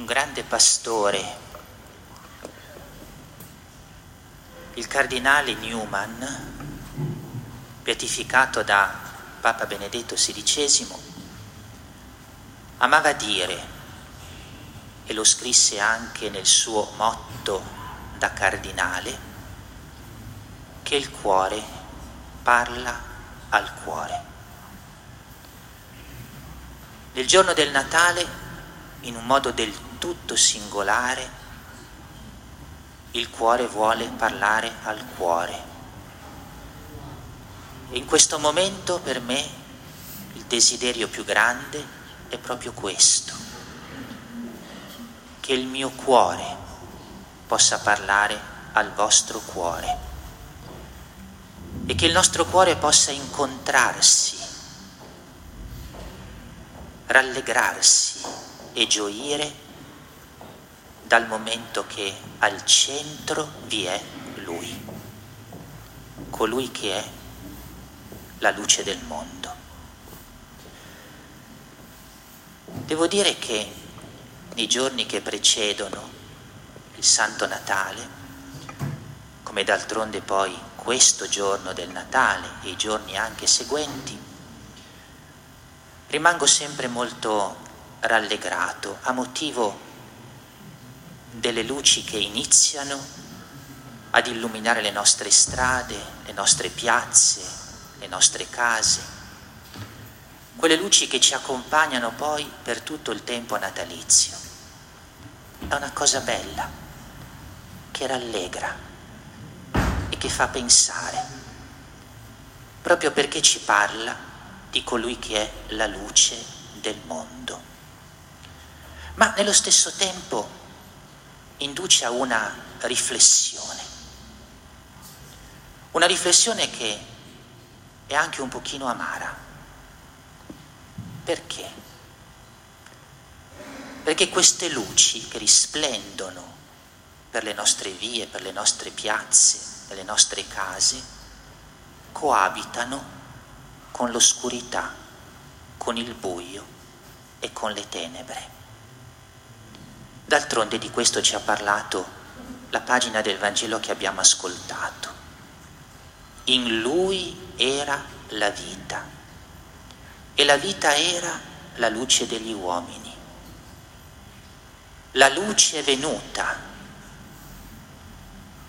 un grande pastore, il cardinale Newman, beatificato da Papa Benedetto XVI, amava dire, e lo scrisse anche nel suo motto da cardinale, che il cuore parla al cuore. Nel giorno del Natale, in un modo del tutto singolare, il cuore vuole parlare al cuore. E in questo momento per me il desiderio più grande è proprio questo, che il mio cuore possa parlare al vostro cuore e che il nostro cuore possa incontrarsi rallegrarsi e gioire dal momento che al centro vi è Lui, colui che è la luce del mondo. Devo dire che nei giorni che precedono il Santo Natale, come d'altronde poi questo giorno del Natale e i giorni anche seguenti, rimango sempre molto rallegrato a motivo delle luci che iniziano ad illuminare le nostre strade, le nostre piazze, le nostre case, quelle luci che ci accompagnano poi per tutto il tempo natalizio. È una cosa bella, che rallegra e che fa pensare, proprio perché ci parla di colui che è la luce del mondo. Ma nello stesso tempo induce a una riflessione, una riflessione che è anche un pochino amara. Perché? Perché queste luci che risplendono per le nostre vie, per le nostre piazze, per le nostre case, coabitano con l'oscurità, con il buio e con le tenebre. D'altronde di questo ci ha parlato la pagina del Vangelo che abbiamo ascoltato. In lui era la vita e la vita era la luce degli uomini. La luce è venuta,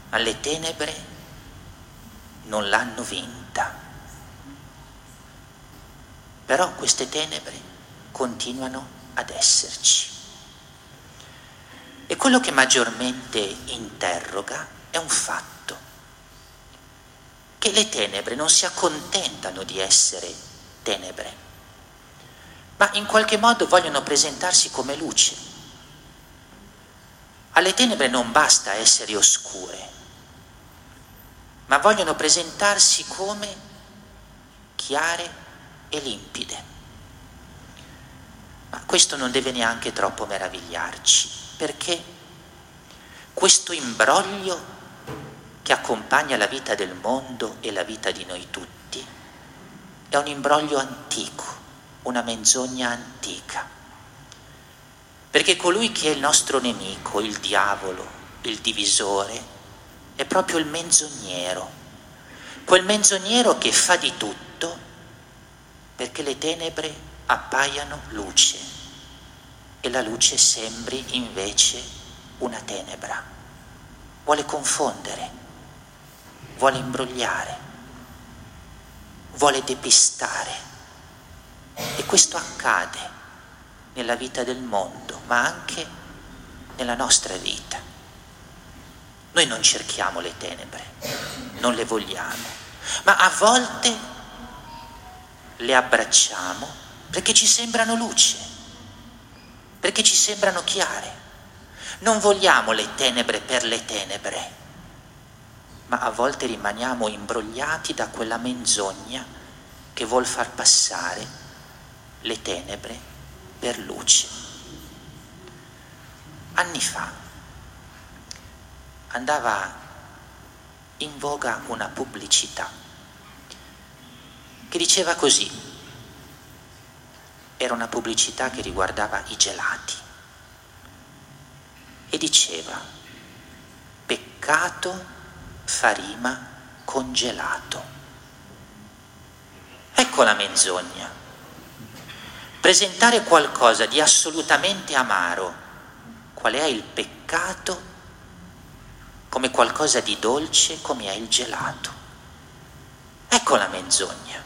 ma le tenebre non l'hanno vinta. Però queste tenebre continuano ad esserci. E quello che maggiormente interroga è un fatto, che le tenebre non si accontentano di essere tenebre, ma in qualche modo vogliono presentarsi come luce. Alle tenebre non basta essere oscure, ma vogliono presentarsi come chiare e limpide. Ma questo non deve neanche troppo meravigliarci, perché questo imbroglio che accompagna la vita del mondo e la vita di noi tutti è un imbroglio antico, una menzogna antica. Perché colui che è il nostro nemico, il diavolo, il divisore, è proprio il menzognero, quel menzognero che fa di tutto perché le tenebre appaiano luce e la luce sembri invece una tenebra. Vuole confondere, vuole imbrogliare, vuole depistare. E questo accade nella vita del mondo, ma anche nella nostra vita. Noi non cerchiamo le tenebre, non le vogliamo, ma a volte le abbracciamo perché ci sembrano luce, perché ci sembrano chiare. Non vogliamo le tenebre per le tenebre, ma a volte rimaniamo imbrogliati da quella menzogna che vuol far passare le tenebre per luce. Anni fa andava in voga una pubblicità che diceva così. Era una pubblicità che riguardava i gelati. e diceva, peccato fa congelato. Ecco la menzogna. Presentare qualcosa di assolutamente amaro, qual è il peccato, come qualcosa di dolce come è il gelato. Ecco la menzogna.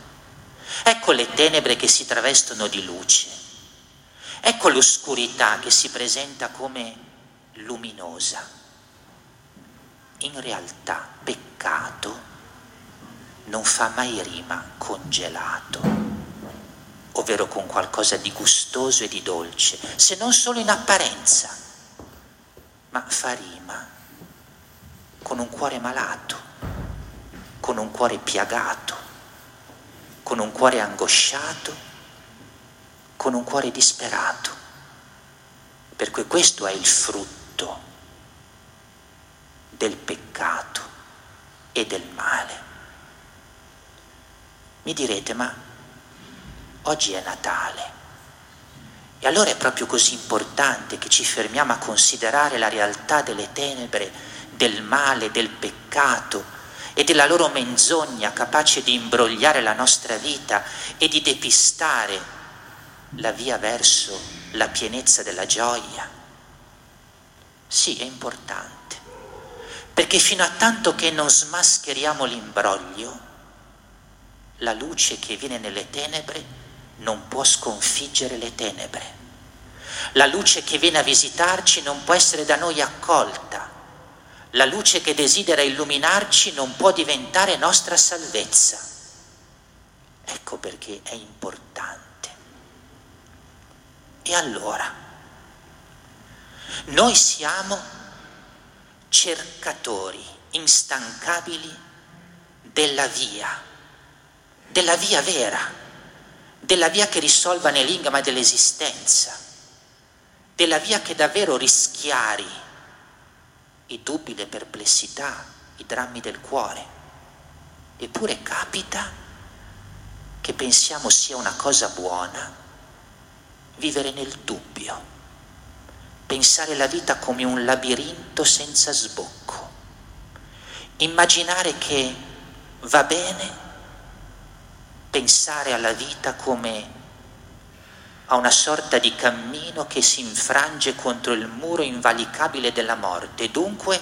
Ecco le tenebre che si travestono di luce. Ecco l'oscurità che si presenta come luminosa. In realtà peccato non fa mai rima congelato, ovvero con qualcosa di gustoso e di dolce, se non solo in apparenza, ma fa rima con un cuore malato, con un cuore piagato, con un cuore angosciato, con un cuore disperato. Perché questo è il frutto del peccato e del male. Mi direte, ma oggi è Natale. E allora è proprio così importante che ci fermiamo a considerare la realtà delle tenebre del male, del peccato e della loro menzogna capace di imbrogliare la nostra vita e di depistare la via verso la pienezza della gioia? Sì, è importante, perché fino a tanto che non smascheriamo l'imbroglio, la luce che viene nelle tenebre non può sconfiggere le tenebre. La luce che viene a visitarci non può essere da noi accolta la luce che desidera illuminarci non può diventare nostra salvezza. Ecco perché è importante. E allora, noi siamo cercatori instancabili della via, della via vera, della via che risolva l'enigma dell'esistenza, della via che davvero rischiari i dubbi, le perplessità, i drammi del cuore. Eppure capita che pensiamo sia una cosa buona vivere nel dubbio, pensare la vita come un labirinto senza sbocco, immaginare che va bene pensare alla vita come a una sorta di cammino che si infrange contro il muro invalicabile della morte, dunque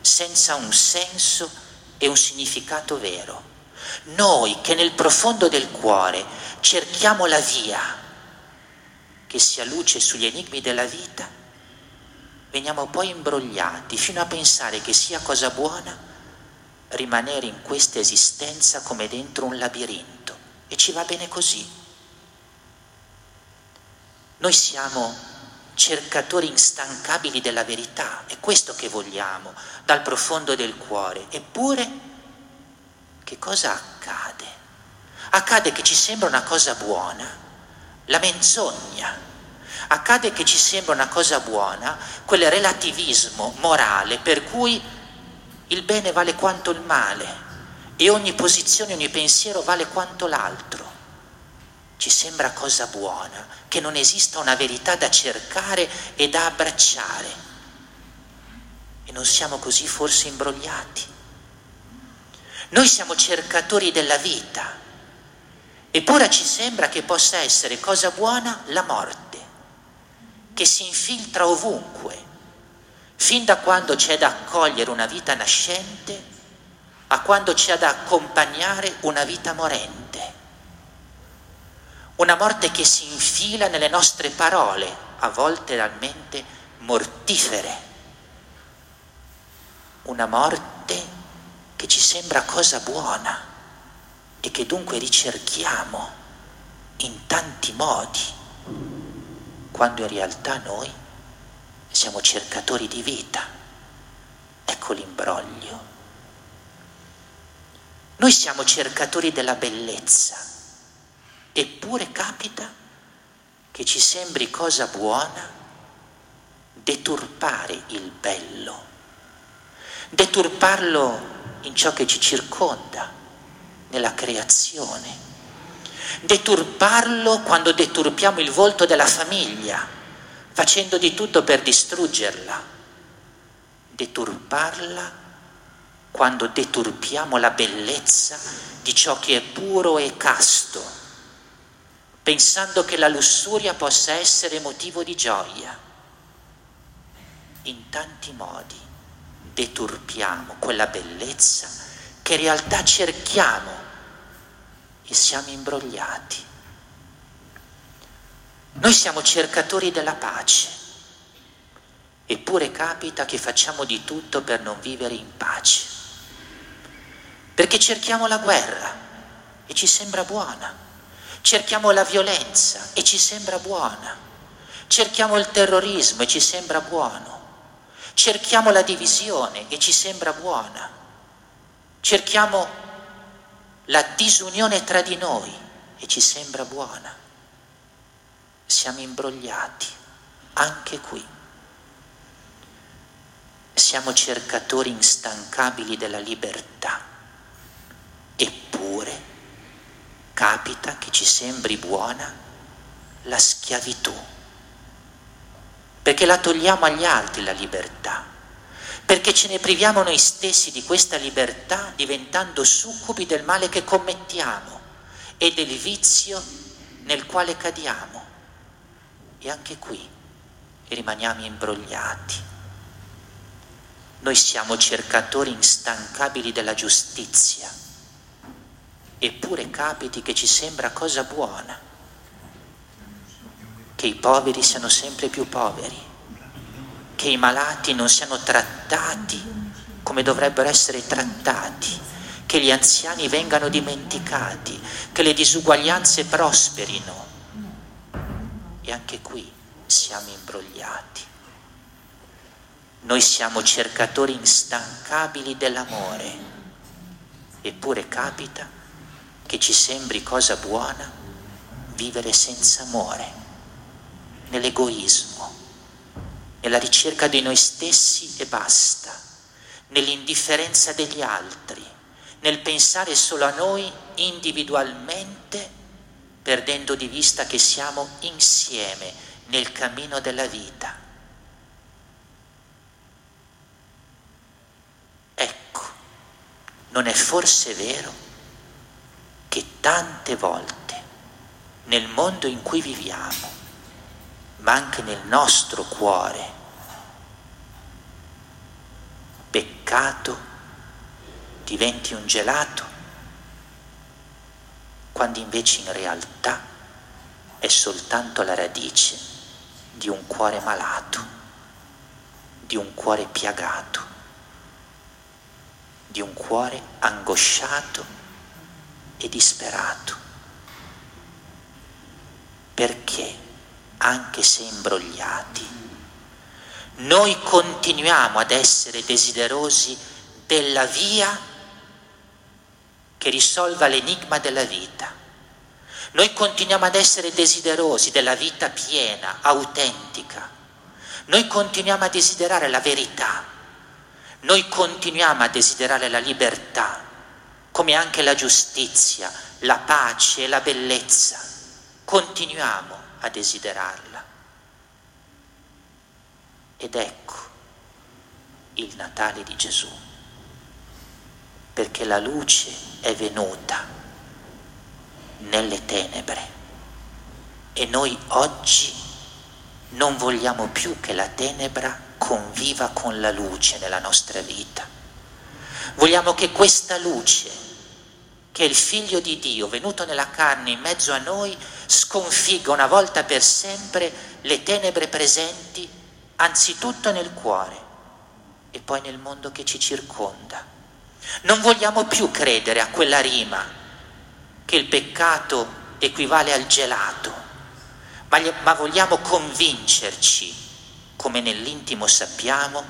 senza un senso e un significato vero. Noi che nel profondo del cuore cerchiamo la via che sia luce sugli enigmi della vita, veniamo poi imbrogliati fino a pensare che sia cosa buona rimanere in questa esistenza come dentro un labirinto e ci va bene così. Noi siamo cercatori instancabili della verità, è questo che vogliamo dal profondo del cuore. Eppure, che cosa accade? Accade che ci sembra una cosa buona, la menzogna. Accade che ci sembra una cosa buona quel relativismo morale per cui il bene vale quanto il male e ogni posizione, ogni pensiero vale quanto l'altro ci sembra cosa buona, che non esista una verità da cercare e da abbracciare. E non siamo così forse imbrogliati. Noi siamo cercatori della vita, eppure ci sembra che possa essere cosa buona la morte, che si infiltra ovunque, fin da quando c'è da accogliere una vita nascente a quando c'è da accompagnare una vita morente una morte che si infila nelle nostre parole, a volte realmente mortifere, una morte che ci sembra cosa buona e che dunque ricerchiamo in tanti modi, quando in realtà noi siamo cercatori di vita. Ecco l'imbroglio. Noi siamo cercatori della bellezza Eppure capita che ci sembri cosa buona deturpare il bello, deturparlo in ciò che ci circonda, nella creazione, deturparlo quando deturpiamo il volto della famiglia, facendo di tutto per distruggerla, deturparla quando deturpiamo la bellezza di ciò che è puro e casto, pensando che la lussuria possa essere motivo di gioia. In tanti modi deturpiamo quella bellezza che in realtà cerchiamo e siamo imbrogliati. Noi siamo cercatori della pace, eppure capita che facciamo di tutto per non vivere in pace perché cerchiamo la guerra e ci sembra buona, cerchiamo la violenza e ci sembra buona, cerchiamo il terrorismo e ci sembra buono, cerchiamo la divisione e ci sembra buona, cerchiamo la disunione tra di noi e ci sembra buona. Siamo imbrogliati anche qui. Siamo cercatori instancabili della libertà Eppure capita che ci sembri buona la schiavitù, perché la togliamo agli altri la libertà, perché ce ne priviamo noi stessi di questa libertà diventando succubi del male che commettiamo e del vizio nel quale cadiamo. E anche qui rimaniamo imbrogliati. Noi siamo cercatori instancabili della giustizia eppure capiti che ci sembra cosa buona, che i poveri siano sempre più poveri, che i malati non siano trattati come dovrebbero essere trattati, che gli anziani vengano dimenticati, che le disuguaglianze prosperino. E anche qui siamo imbrogliati. Noi siamo cercatori instancabili dell'amore, eppure capita che ci sembri cosa buona vivere senza amore, nell'egoismo, nella ricerca di noi stessi e basta, nell'indifferenza degli altri, nel pensare solo a noi individualmente, perdendo di vista che siamo insieme nel cammino della vita. Ecco, non è forse vero che tante volte nel mondo in cui viviamo, ma anche nel nostro cuore, peccato diventi un gelato, quando invece in realtà è soltanto la radice di un cuore malato, di un cuore piagato, di un cuore angosciato e disperato. Perché, anche se imbrogliati, noi continuiamo ad essere desiderosi della via che risolva l'enigma della vita. Noi continuiamo ad essere desiderosi della vita piena, autentica. Noi continuiamo a desiderare la verità. Noi continuiamo a desiderare la libertà come anche la giustizia, la pace e la bellezza. Continuiamo a desiderarla. Ed ecco il Natale di Gesù, perché la luce è venuta nelle tenebre e noi oggi non vogliamo più che la tenebra conviva con la luce nella nostra vita. Vogliamo che questa luce che il figlio di Dio, venuto nella carne in mezzo a noi, sconfigga una volta per sempre le tenebre presenti anzitutto nel cuore e poi nel mondo che ci circonda. Non vogliamo più credere a quella rima che il peccato equivale al gelato, ma, ma vogliamo convincerci, come nell'intimo sappiamo,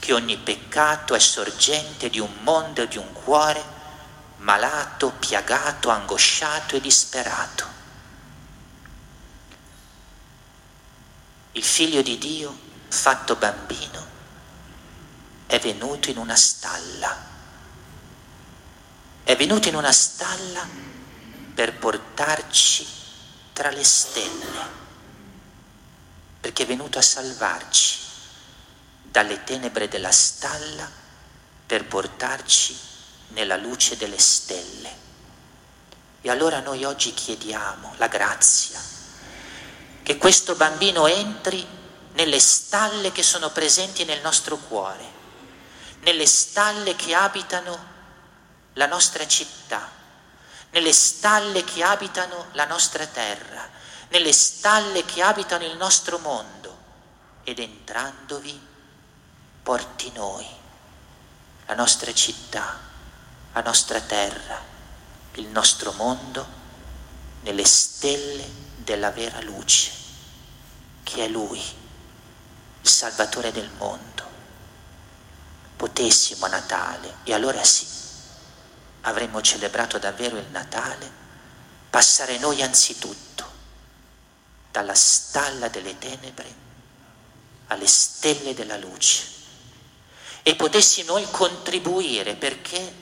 che ogni peccato è sorgente di un mondo e di un cuore malato, piagato, angosciato e disperato. Il figlio di Dio, fatto bambino, è venuto in una stalla. È venuto in una stalla per portarci tra le stelle, perché è venuto a salvarci dalle tenebre della stalla per portarci nella luce delle stelle. E allora noi oggi chiediamo la grazia, che questo bambino entri nelle stalle che sono presenti nel nostro cuore, nelle stalle che abitano la nostra città, nelle stalle che abitano la nostra terra, nelle stalle che abitano il nostro mondo ed entrandovi porti noi, la nostra città, la nostra terra, il nostro mondo nelle stelle della vera luce, che è Lui, il Salvatore del mondo. Potessimo a Natale, e allora sì, avremmo celebrato davvero il Natale, passare noi anzitutto dalla stalla delle tenebre alle stelle della luce e potessi noi contribuire perché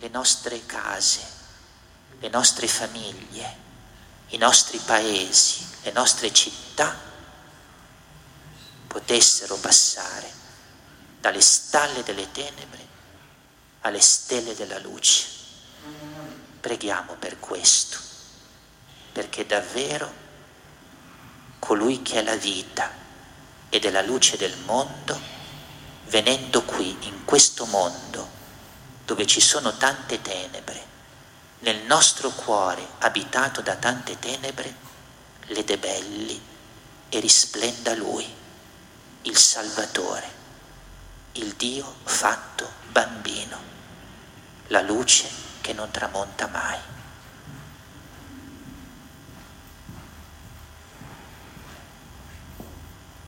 le nostre case, le nostre famiglie, i nostri paesi, le nostre città potessero passare dalle stalle delle tenebre alle stelle della luce. Preghiamo per questo, perché davvero colui che è la vita ed è la luce del mondo, venendo qui, in questo mondo, dove ci sono tante tenebre, nel nostro cuore abitato da tante tenebre, le debelli e risplenda Lui, il Salvatore, il Dio fatto bambino, la luce che non tramonta mai.